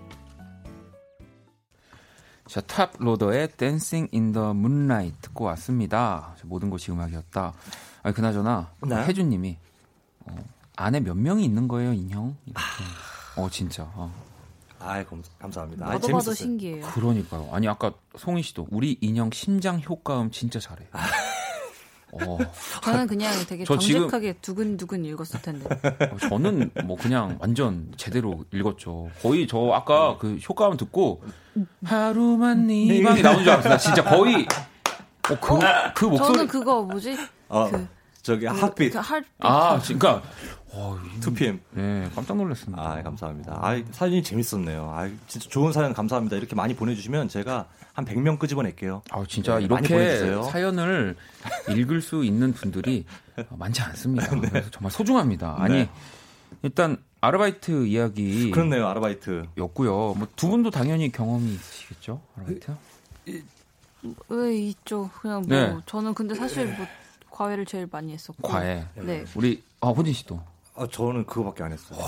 자, Toploader의 Dancing in the Moonlight 듣고 왔습니다. 저 모든 것이 음악이었다. 아니, 그나저나, 네. 혜준님이, 어, 안에 몇 명이 있는 거예요, 인형? 이렇게. 어, 진짜. 어. 아 감사합니다. 아, 봐도 봐도. 신기해요. 그러니까요. 아니, 아까 송희 씨도, 우리 인형 심장 효과음 진짜 잘해. 어, 저는 그냥 되게 저 지금- 정직하게 두근두근 읽었을 텐데. 어, 저는 뭐 그냥 완전 제대로 읽었죠. 거의 저 아까 그 효과음 듣고 하루만 네 방이 나온 줄 알았어요. 진짜 거의 어, 그, 그 목소리. 저는 그거 뭐지? 어, 그- 저기 핫빛 그 할, 아, 그러니까 어, 2PM. 네, 깜짝 놀랐습니다. 아 감사합니다. 아 사연이 재밌었네요. 아 진짜 좋은 사연 감사합니다. 이렇게 많이 보내주시면 제가 한 100명 끄집어낼게요. 아, 진짜 네, 이렇게. 사연을 읽을 수 있는 분들이 많지 않습니다. 그래서 정말 소중합니다. 아니, 네. 일단 아르바이트 이야기 그렇네요 아르바이트. 였고요. 뭐 두 분도 당연히 경험이 있으시겠죠? 아르바이트? 왜 있죠? 그냥 뭐 네. 저는 근데 사실 뭐 과외를 제일 많이 했었고. 과외. 네. 우리 아, 호진 씨도 아 저는 그거밖에 안 했어요.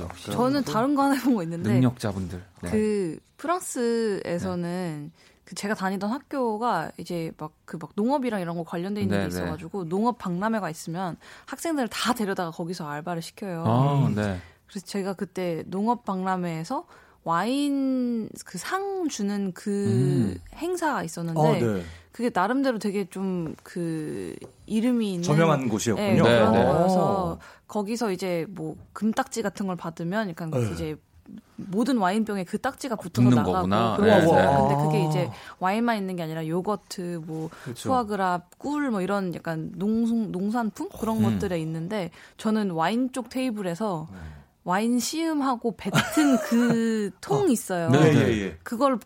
역시 저는 다른 거 하나 해본 거 있는데 능력자분들. 네. 그 프랑스에서는 그 제가 다니던 학교가 이제 막 그 막 농업이랑 이런 거 관련돼 있는 네, 게 네. 있어가지고 농업 박람회가 있으면 학생들을 다 데려다가 거기서 알바를 시켜요. 아, 네. 그래서 제가 그때 농업 박람회에서 와인 그 상 주는 그 음. 행사가 있었는데 아 네. 그게 나름대로 되게 좀 그 이름이 있는 저명한 곳이었군요. 네, 네, 그런 네. 거여서 거기서 이제 뭐 금딱지 같은 걸 받으면 약간 네. 이제 모든 와인병에 그 딱지가 붙어서 붙는 나가고 거구나. 그런 네. 네. 근데 그게 이제 와인만 있는 게 아니라 요거트, 뭐 그렇죠. 푸아그라, 꿀 뭐 이런 약간 농 농산품 그런 음. 것들에 있는데 저는 와인 쪽 테이블에서 네. 와인 시음하고 뱉은 그 통 있어요. 네, 예, 네. 예, 예. 그걸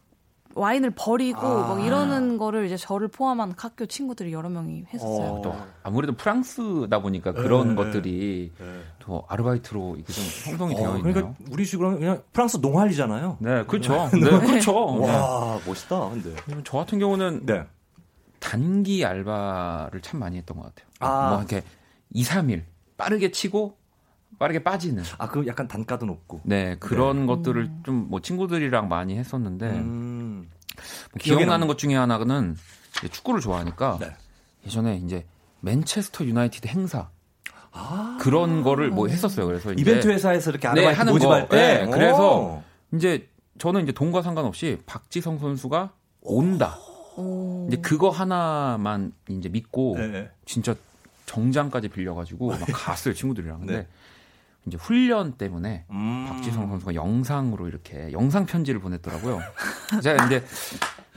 와인을 버리고 아. 막 이러는 거를 이제 저를 포함한 학교 친구들이 여러 명이 했었어요. 어. 또 아무래도 프랑스다 보니까 그런 네, 것들이 네. 또 아르바이트로 이게 좀 형성이 되어 어, 있네요. 그러니까 우리 식으로 그냥 프랑스 농활이잖아요. 네, 그렇죠. 네, 그렇죠. 네. 와 멋있다. 근데 저 같은 경우는 네. 단기 알바를 참 많이 했던 것 같아요. 아. 뭐 이렇게 2, 3일 빠르게 치고 빠르게 빠지는. 아 그 약간 단가도 높고. 네, 그런 것들을 좀 뭐 친구들이랑 많이 했었는데 음. 뭐 기억나는 것 중에 하나는 이제 축구를 좋아하니까 네. 예전에 이제 맨체스터 유나이티드 행사 아. 그런 거를 뭐 했었어요. 그래서 이제 이벤트 회사에서 이렇게 네, 아르바이트 하는 모집할 거. 때. 네, 그래서 오. 이제 저는 이제 돈과 상관없이 박지성 선수가 온다. 오. 이제 그거 하나만 이제 믿고 네, 네. 진짜 정장까지 빌려가지고 막 갔어요 친구들이랑. 근데 네. 이제 훈련 때문에 음. 박지성 선수가 영상으로 이렇게 영상 편지를 보냈더라고요. 제가 이제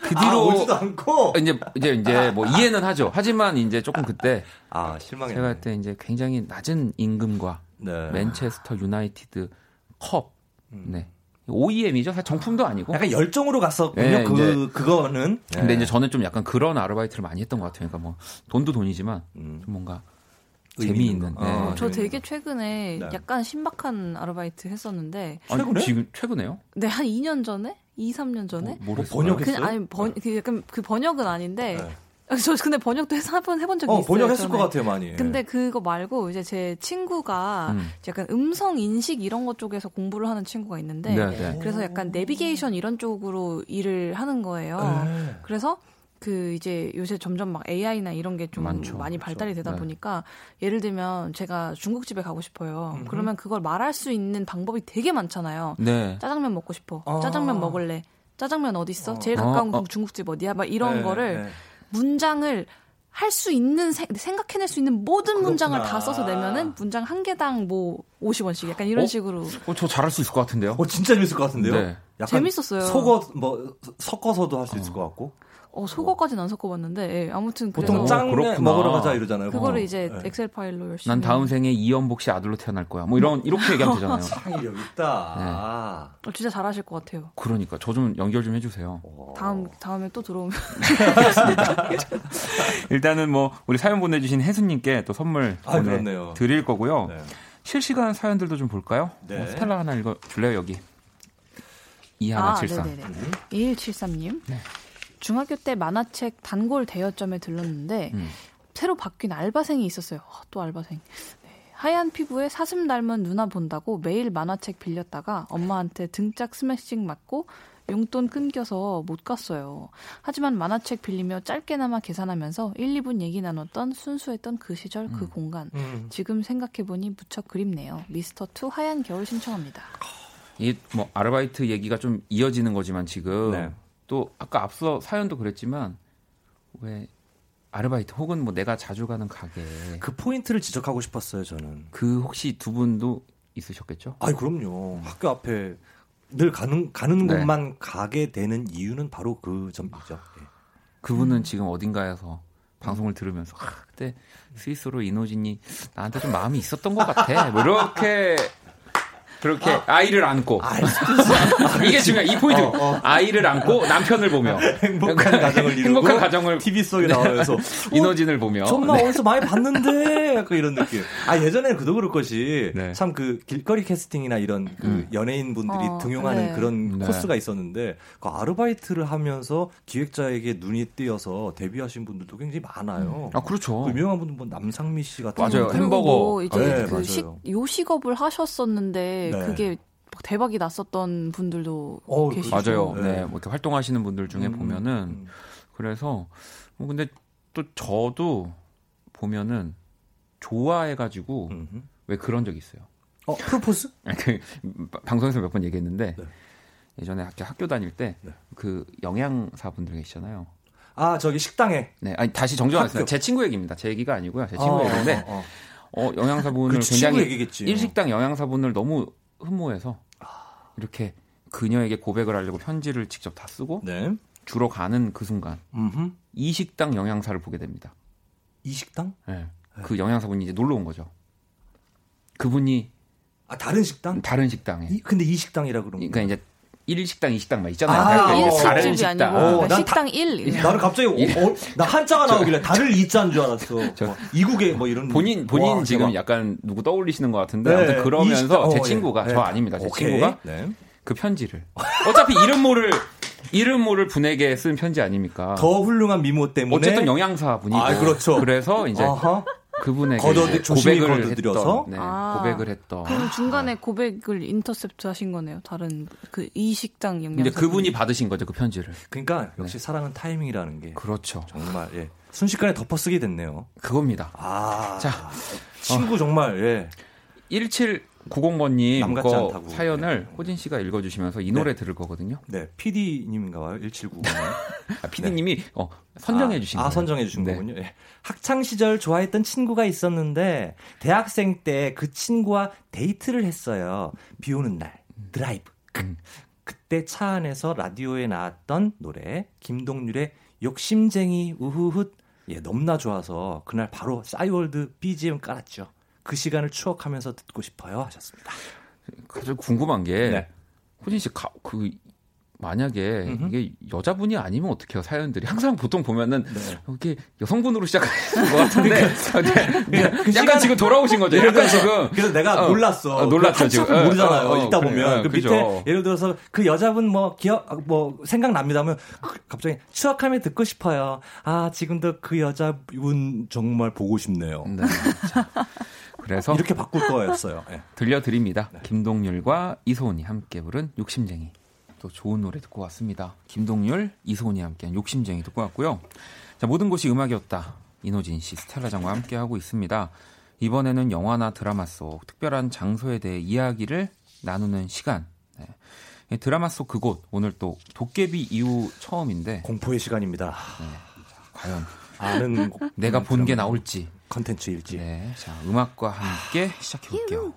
그 아, 뒤로 오지도 않고. 이제 이제 이제 뭐 이해는 하죠. 하지만 이제 조금 그때 아 실망했네. 제가 그때 이제 굉장히 낮은 임금과 네. 맨체스터 유나이티드 컵, 음. 네 OEM이죠. 사실 정품도 아니고. 약간 열정으로 갔었군요. 네, 그 그거는. 근데 네. 이제 저는 좀 약간 그런 아르바이트를 많이 했던 것 같아요. 그러니까 뭐 돈도 돈이지만 음. 좀 뭔가 재미있는. 네. 아, 저 재밌는 되게 최근에 네. 약간 신박한 아르바이트 했었는데, 아니, 최근에? 지금 최근에요? 네, 한 2년 전에? 2, 3년 전에? 뭐, 뭐 했어요? 번역했어요? 그냥 아니 번, 그 약간 그 번역은 아닌데 네. 저 근데 번역도 해서 한번 해본 적이 어, 있어요. 번역했을. 것 같아요, 많이. 근데 그거 말고 이제 제 친구가 음. 약간 음성 인식 이런 것 쪽에서 공부를 하는 친구가 있는데 네, 네. 그래서 약간 내비게이션 이런 쪽으로 일을 하는 거예요. 네. 그래서 그 이제 요새 점점 막 AI나 이런 게 좀. 많이 발달이 되다 네. 보니까 예를 들면 제가 중국집에 가고 싶어요. 음흠. 그러면 그걸 말할 수 있는 방법이 되게 많잖아요. 네. 짜장면 먹고 싶어. 아. 짜장면 먹을래. 짜장면 어디 있어? 어. 제일 가까운 어, 어. 중국집 어디야? 막 이런 네, 거를 네. 문장을 할 수 있는 생, 생각해낼 수 있는 모든 문장을 그렇구나. 다 써서 내면은 문장 한 개당 뭐 50원씩 약간 이런 어? 식으로 어, 저 잘할 수 있을 것 같은데요. 어, 진짜 재밌을 것 같은데요? 네. 약간 재밌었어요. 속어, 뭐, 섞어서도 할 수 있을 것 같고. 어, 속어까지는 안 섞어봤는데 예, 아무튼 보통 짱 그렇구나. 먹으러 가자 이러잖아요. 그거를 어. 이제 네. 엑셀 파일로 열심히 난 다음 생에 이연복 씨 아들로 태어날 거야. 뭐 이런 이렇게 얘기하면 되잖아요. 창의력 있다. 아. 어, 진짜 잘하실 것 같아요. 그러니까 저 좀 연결 좀 해주세요. 다음 다음에 또 들어오면 일단은 뭐 우리 사연 보내주신 혜수님께 또 선물 아. 드릴 거고요. 네. 실시간 사연들도 좀 볼까요? 네. 어, 스텔라 하나 읽어줄래요 여기? 이하나 아, 칠삼. 네네네. 2173님. 네. 중학교 때 만화책 단골 대여점에 들렀는데 음. 새로 바뀐 알바생이 있었어요. 아, 또 알바생. 네. 하얀 피부에 사슴 닮은 누나 본다고 매일 만화책 빌렸다가 엄마한테 등짝 스매싱 맞고 용돈 끊겨서 못 갔어요. 하지만 만화책 빌리며 짧게나마 계산하면서 1, 2분 얘기 나눴던 순수했던 그 시절 그 공간. 음. 지금 생각해보니 무척 그립네요. 미스터 투 하얀 겨울 신청합니다. 이 뭐 아르바이트 얘기가 좀 이어지는 거지만 지금 네. 또 아까 앞서 사연도 그랬지만 왜 아르바이트 혹은 뭐 내가 자주 가는 가게 그 포인트를 지적하고 싶었어요, 저는. 그 혹시 두 분도 있으셨겠죠? 아이, 그럼요. 학교 앞에 늘 가는, 가는 네. 곳만 가게 되는 이유는 바로 그 점이죠. 예. 그분은 지금 어딘가에서 방송을 들으면서 아, 그때 스위스로 이노진이 나한테 좀 마음이 있었던 것 같아. 뭐 이렇게 그렇게 아 이를 안고 이게 중요해 이 포인트 아이를 안고 남편을 보며 행복한 가정을 이루고 행복한 가정을 TV 속에 나오면서 이노진을 보며 정말 네. 어디서 많이 봤는데 약간 이런 느낌. 아 예전에는 그도 그럴 것이 네. 참그 길거리 캐스팅이나 이런 그 음. 연예인 분들이 어, 등용하는 네. 그런 네. 코스가 있었는데 그 아르바이트를 하면서 기획자에게 눈이 띄어서 데뷔하신 분들도 굉장히 많아요. 아 그렇죠. 그 유명한 분들 뭐 남상미 씨 같은 맞아요. 햄버거. 뭐 이제 네, 그 맞아요. 식, 요식업을 하셨었는데 네. 그게 막 대박이 났었던 분들도 어, 계시죠. 맞아요. 네. 네, 뭐 이렇게 활동하시는 분들 중에 음, 보면은 음. 그래서 뭐 근데 또 저도 보면은 좋아해가지고 음흠. 왜 그런 적 있어요. 어 프로포즈? 그 방송에서 몇 번 얘기했는데 네. 예전에 학교, 학교 다닐 때 네. 그 영양사 분들 계시잖아요. 아 저기 식당에 네, 아니 다시 정정하겠습니다. 학교. 제 친구 얘기입니다. 제 얘기가 아니고요. 제 친구 얘기인데 어, 어, 어. 어, 영양사분을 그 친구 굉장히 얘기겠지. 일식당 영양사분을 너무 흠모해서 이렇게 그녀에게 고백을 하려고 편지를 직접 다 쓰고 네. 주러 가는 그 순간 음흠. 이 식당 영양사를 보게 됩니다. 이 식당? 네. 그 영양사분이 이제 놀러 온 거죠. 그분이 아 다른 식당? 다른 식당에 이, 근데 이 식당이라 그런 그러니까 이제 1식당, 2식당 막 있잖아요. 아, 그러니까 어. 다른 식당. 아니고 어, 그러니까 난 식당 1. 나는 갑자기 어, 어, 나 한자가 나오길래 다를 이자인 줄 알았어. 저- 뭐, 이국에 뭐 이런 본인 본인 와, 지금 대박. 약간 누구 떠올리시는 것 같은데 네, 아무튼 그러면서 이 시- 제 어, 친구가 예. 저 네. 아닙니다. 제 오케이. 친구가 네. 그 편지를 어차피 이름 모를 이름 모를 분에게 쓴 편지 아닙니까? 더 훌륭한 미모 때문에 어쨌든 영양사 분이고 아, 그렇죠. 그래서 이제 아하. 그분에게 조심히 고백을? 했던 네, 아. 고백을 했던 그럼 중간에 고백을 인터셉트 하신 거네요. 다른 그 이 식당 영양. 이제 그분이 받으신 거죠 그 편지를. 그러니까 역시 사랑은 타이밍이라는 게 그렇죠. 정말 예. 순식간에 덮어쓰게 됐네요. 그겁니다. 아. 자. 친구 정말 예. 1790번님 남 같지 거 않다고. 사연을 네. 호진 씨가 읽어주시면서 이 노래 들을 거거든요. 네, PD님인가 봐요. 1790. 아, 피디님이 어, 선정해 주신 아, 거예요. 아, 선정해 주신 네. 거군요. 예. 학창 시절 좋아했던 친구가 있었는데 대학생 때 그 친구와 데이트를 했어요. 비 오는 날 드라이브. 음. 그때 차 안에서 라디오에 나왔던 노래 김동률의 욕심쟁이 우후훗 예, 너무나 좋아서 그날 바로 싸이월드 BGM 깔았죠. 그 시간을 추억하면서 듣고 싶어요 하셨습니다. 가장 궁금한 게 네. 호진 씨그 만약에 음흠. 이게 여자분이 아니면 어떡해요 사연들이 항상 보통 보면은 네. 이렇게 여성분으로 시작하는 것 같은데 네. 그 약간 시간- 지금 돌아오신 거죠. 약간 지금 그래서 내가 어, 몰랐어. 어, 놀랐죠, 한참 지금. 모르잖아요. 어, 어, 읽다 보면 어, 그 그죠. 밑에 예를 들어서 그 여자분 뭐 기억 뭐 생각납니다면 갑자기 추억하면 듣고 싶어요. 아 지금도 그 여자분 정말 보고 싶네요. 네. 자, 그래서 이렇게 바꿀 거였어요. 예. 들려드립니다. 네. 김동률과 이소은이 함께 부른 욕심쟁이. 또 좋은 노래 듣고 왔습니다. 김동률, 이소은이 함께한 욕심쟁이 듣고 왔고요. 자, 모든 곳이 음악이었다. 이노진 씨, 스텔라장과 함께하고 있습니다. 이번에는 영화나 드라마 속 특별한 장소에 대해 이야기를 나누는 시간. 네. 이 드라마 속 그곳, 오늘 또 도깨비 이후 처음인데, 공포의 시간입니다. 과연 아는 곡- 내가 본 게 나올지. 컨텐츠일지. 네. 자, 음악과 함께 시작해 볼게요.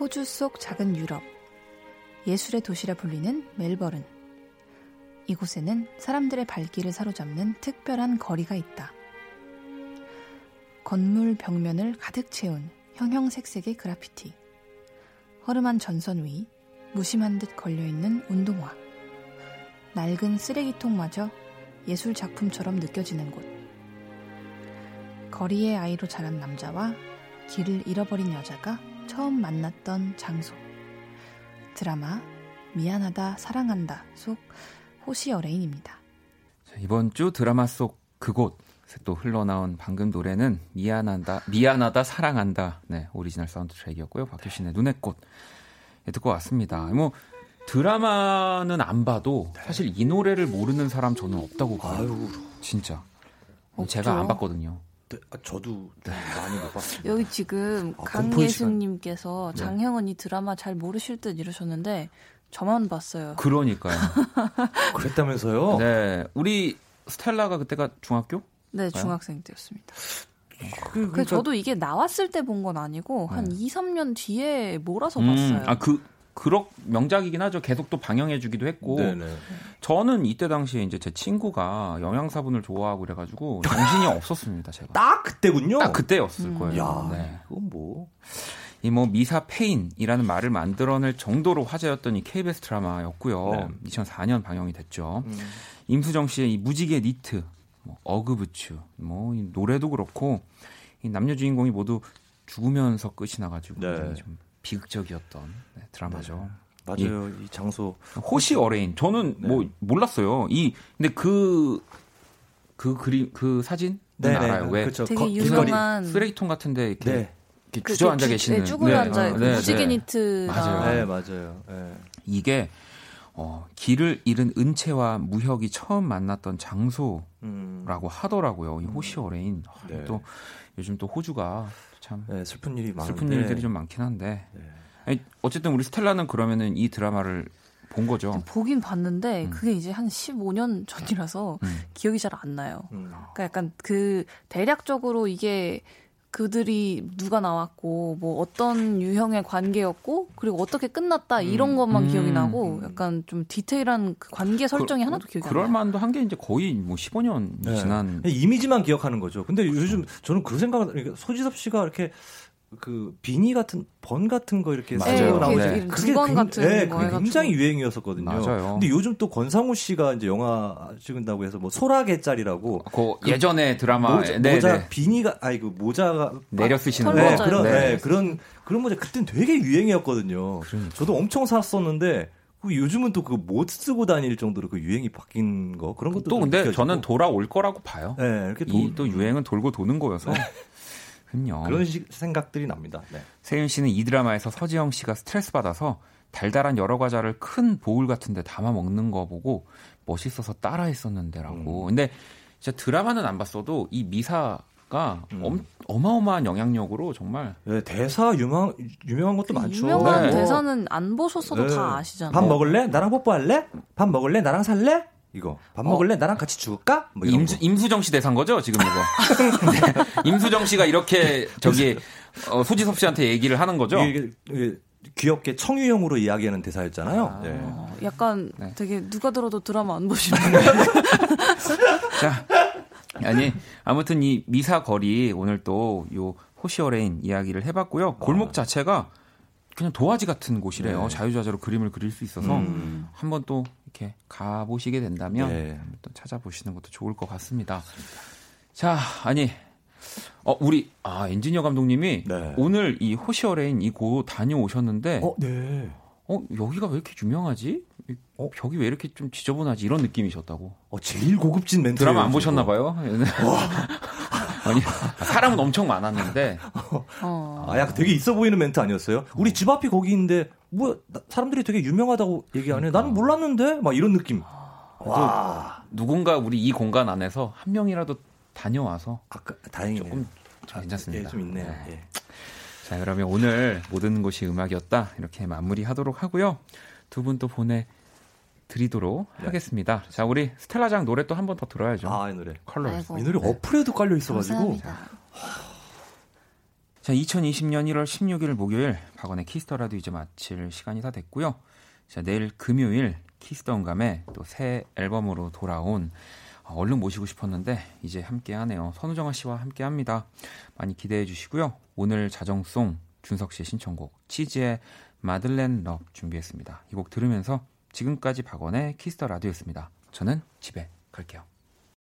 호주 속 작은 유럽. 예술의 도시라 불리는 멜버른. 이곳에는 사람들의 발길을 사로잡는 특별한 거리가 있다. 건물 벽면을 가득 채운 형형색색의 그라피티. 허름한 전선 위 무심한 듯 걸려있는 운동화. 낡은 쓰레기통마저 예술 작품처럼 느껴지는 곳. 거리의 아이로 자란 남자와 길을 잃어버린 여자가 처음 만났던 장소. 드라마 미안하다 사랑한다 속 Hosier Lane입니다. 자, 이번 주 드라마 속 그곳에 또 흘러나온 방금 노래는 미안하다 미안하다 사랑한다. 네 오리지널 사운드 트랙이었고요. 박효신의 눈의 꽃. 예, 듣고 왔습니다. 뭐 드라마는 안 봐도 사실 이 노래를 모르는 사람 저는 없다고 봐요. 아유, 진짜. 없죠. 제가 안 봤거든요. 네, 아, 저도 좀 많이 못 봤습니다. 여기 지금 아, 공포의 강예승님께서 네. 장혜원이 드라마 잘 모르실 듯 이러셨는데 저만 봤어요. 그러니까요. 그랬다면서요? 네. 우리 스텔라가 그때가 중학교 네, 중학생 때였습니다. 그, 그 저도 이게 나왔을 때 본 건 아니고 한 2, 3년 뒤에 몰아서 봤어요. 아 그 그럭 명작이긴 하죠 계속 또 방영해 주기도 했고 네네. 저는 이때 당시에 이제 제 친구가 영양사분을 좋아하고 그래 가지고 정신이 없었습니다, 제가. 딱 그때군요. 딱 그때였을 거예요. 야, 네. 그건 뭐. 이뭐 미사 폐인이라는 말을 만들어낼 정도로 화제였던 이 KBS 드라마였고요. 네. 2004년 방영이 됐죠. 음. 임수정 씨의 이 무지개 니트, 뭐 어그부츠, 뭐이 노래도 그렇고 이 남녀 주인공이 모두 죽으면서 끝이 나가지고 네. 좀 비극적이었던 네, 드라마죠. 맞아요. 이 장소. Hosier Lane. 저는 네. 뭐 몰랐어요. 이 근데 그그 그림 그 사진 은 네네. 알아요. 왜 그쵸. 되게 거- 유명한 쓰레기통 같은데 이렇게, 네. 이렇게 그 주저앉아 주- 계시는 네, 쭈그려 앉아 네, 그 네, 무지개 네. 니트랑 맞아요. 네, 맞아요. 네. 이게 어, 길을 잃은 은채와 무혁이 처음 만났던 장소라고 음. 하더라고요. 이 Hosier Lane. 아, 네. 또 요즘 또 호주가 참 네, 슬픈 일이 많은데. 슬픈 일들이 좀 많긴 한데. 네. 아니, 어쨌든 우리 스텔라는 그러면은 이 드라마를 본 거죠. 보긴 봤는데 음. 그게 이제 한 15년 전이라서 음. 기억이 잘 안 나요. 음. 그러니까 약간 그 대략적으로 이게 그들이 누가 나왔고 뭐 어떤 유형의 관계였고 그리고 어떻게 끝났다 이런 음. 것만 기억이 음. 나고 약간 좀 디테일한 그 관계 설정이 하나도 기억이 안 그럴 나요. 만도 한 게 이제 거의 뭐 15년 네. 지난 이미지만 기억하는 거죠. 근데 요즘 저는 그 생각을 그러니까 소지섭 씨가 이렇게 그 비니 같은 번그 같은 거 이렇게 맞아요. 쓰고 네, 나오는 네. 그게 두건 굉- 같은 네, 거 그게. 굉장히 유행이었었거든요. 맞아요. 근데 요즘 또 권상우 씨가 이제 영화 찍은다고 해서 뭐 소라게 짤이라고 그 예전에 드라마 모자, 네, 모자 네. 비니가 아니 그 모자가 내려 쓰시는. 네, 그런 네. 네, 그런 그런 모자 그땐 되게 유행이었거든요. 그러니까. 저도 엄청 샀었는데 그 요즘은 또 그 못 쓰고 다닐 정도로 그 유행이 바뀐 거 그런 것도 또좀 근데 느껴지고. 저는 돌아올 거라고 봐요. 네, 이렇게 도, 이 또 유행은 돌고 도는 거여서. 그럼요. 그런 식 생각들이 납니다. 네. 세윤 씨는 이 드라마에서 서지영 씨가 스트레스 받아서 달달한 여러 과자를 큰 보울 같은 데 담아 먹는 거 보고 멋있어서 따라 했었는데라고. 음. 근데 진짜 드라마는 안 봤어도 이 미사 가 음. 엄, 어마어마한 영향력으로 정말 네, 대사 유명 유명한 것도 많죠. 유명한 네. 대사는 안 보셨어도 네. 다 아시잖아요. 밥 먹을래? 나랑 뽀뽀할래? 밥 먹을래? 나랑 살래? 이거 밥 어. 먹을래? 나랑 같이 죽을까? 뭐 이런 임수, 거. 임수정 씨 대사인 거죠 지금 이거. 네. 임수정 씨가 이렇게 저기 어, 소지섭 씨한테 얘기를 하는 거죠. 이게, 이게 귀엽게 청유형으로 이야기하는 대사였잖아요. 아. 네. 어, 약간 네. 되게 누가 들어도 드라마 안 보시는 자, 아니 아무튼 이 미사 거리 오늘 또 요 호시어레인 이야기를 해봤고요. 골목 자체가 그냥 도화지 같은 곳이래요. 네. 자유자재로 그림을 그릴 수 있어서 음. 한번 또 이렇게 가보시게 된다면 네. 또 찾아보시는 것도 좋을 것 같습니다. 자, 아니. 어, 우리, 아, 엔지니어 감독님이 네. 오늘 이 호시어레인 이곳 다녀오셨는데, 어, 어, 네. 여기가 왜 이렇게 유명하지? 이 어? 벽이 왜 이렇게 좀 지저분하지? 이런 느낌이셨다고. 어, 제일 고급진 멘트. 드라마 안 보셨나 봐요. 아니 사람은 엄청 많았는데 어. 아, 약간 되게 있어 보이는 멘트 아니었어요? 우리 집 앞이 거기인데 뭐 나- 사람들이 되게 유명하다고 얘기하네. 나는 몰랐는데 막 이런 느낌. 와. 누군가 우리 이 공간 안에서 한 명이라도 다녀와서 아까 다행이네요. 조금 좀 괜찮습니다. 예, 좀 있네요. 네. 예. 자 그러면 오늘 모든 것이 음악이었다 이렇게 마무리하도록 하고요. 두 분 또 보내 드리도록 네. 하겠습니다. 자 우리 스텔라장 노래 또 한 번 더 들어야죠. 아, 이 노래. 컬러. 이 노래 어플에도 깔려 있어가지고. 감사합니다. 자, 2020년 1월 16일 목요일 박원의 Kiss the Radio 이제 마칠 시간이 다 됐고요. 자, 내일 금요일 Kiss the 음감에 또 새 앨범으로 돌아온 어, 얼른 모시고 싶었는데 이제 함께 하네요. 선우정아 씨와 함께 합니다. 많이 기대해 주시고요. 오늘 자정송 준석 씨의 신청곡 치즈의 Madeleine Love 준비했습니다. 이 곡 들으면서 지금까지 박원의 Kiss the Radio였습니다. 저는 집에 갈게요.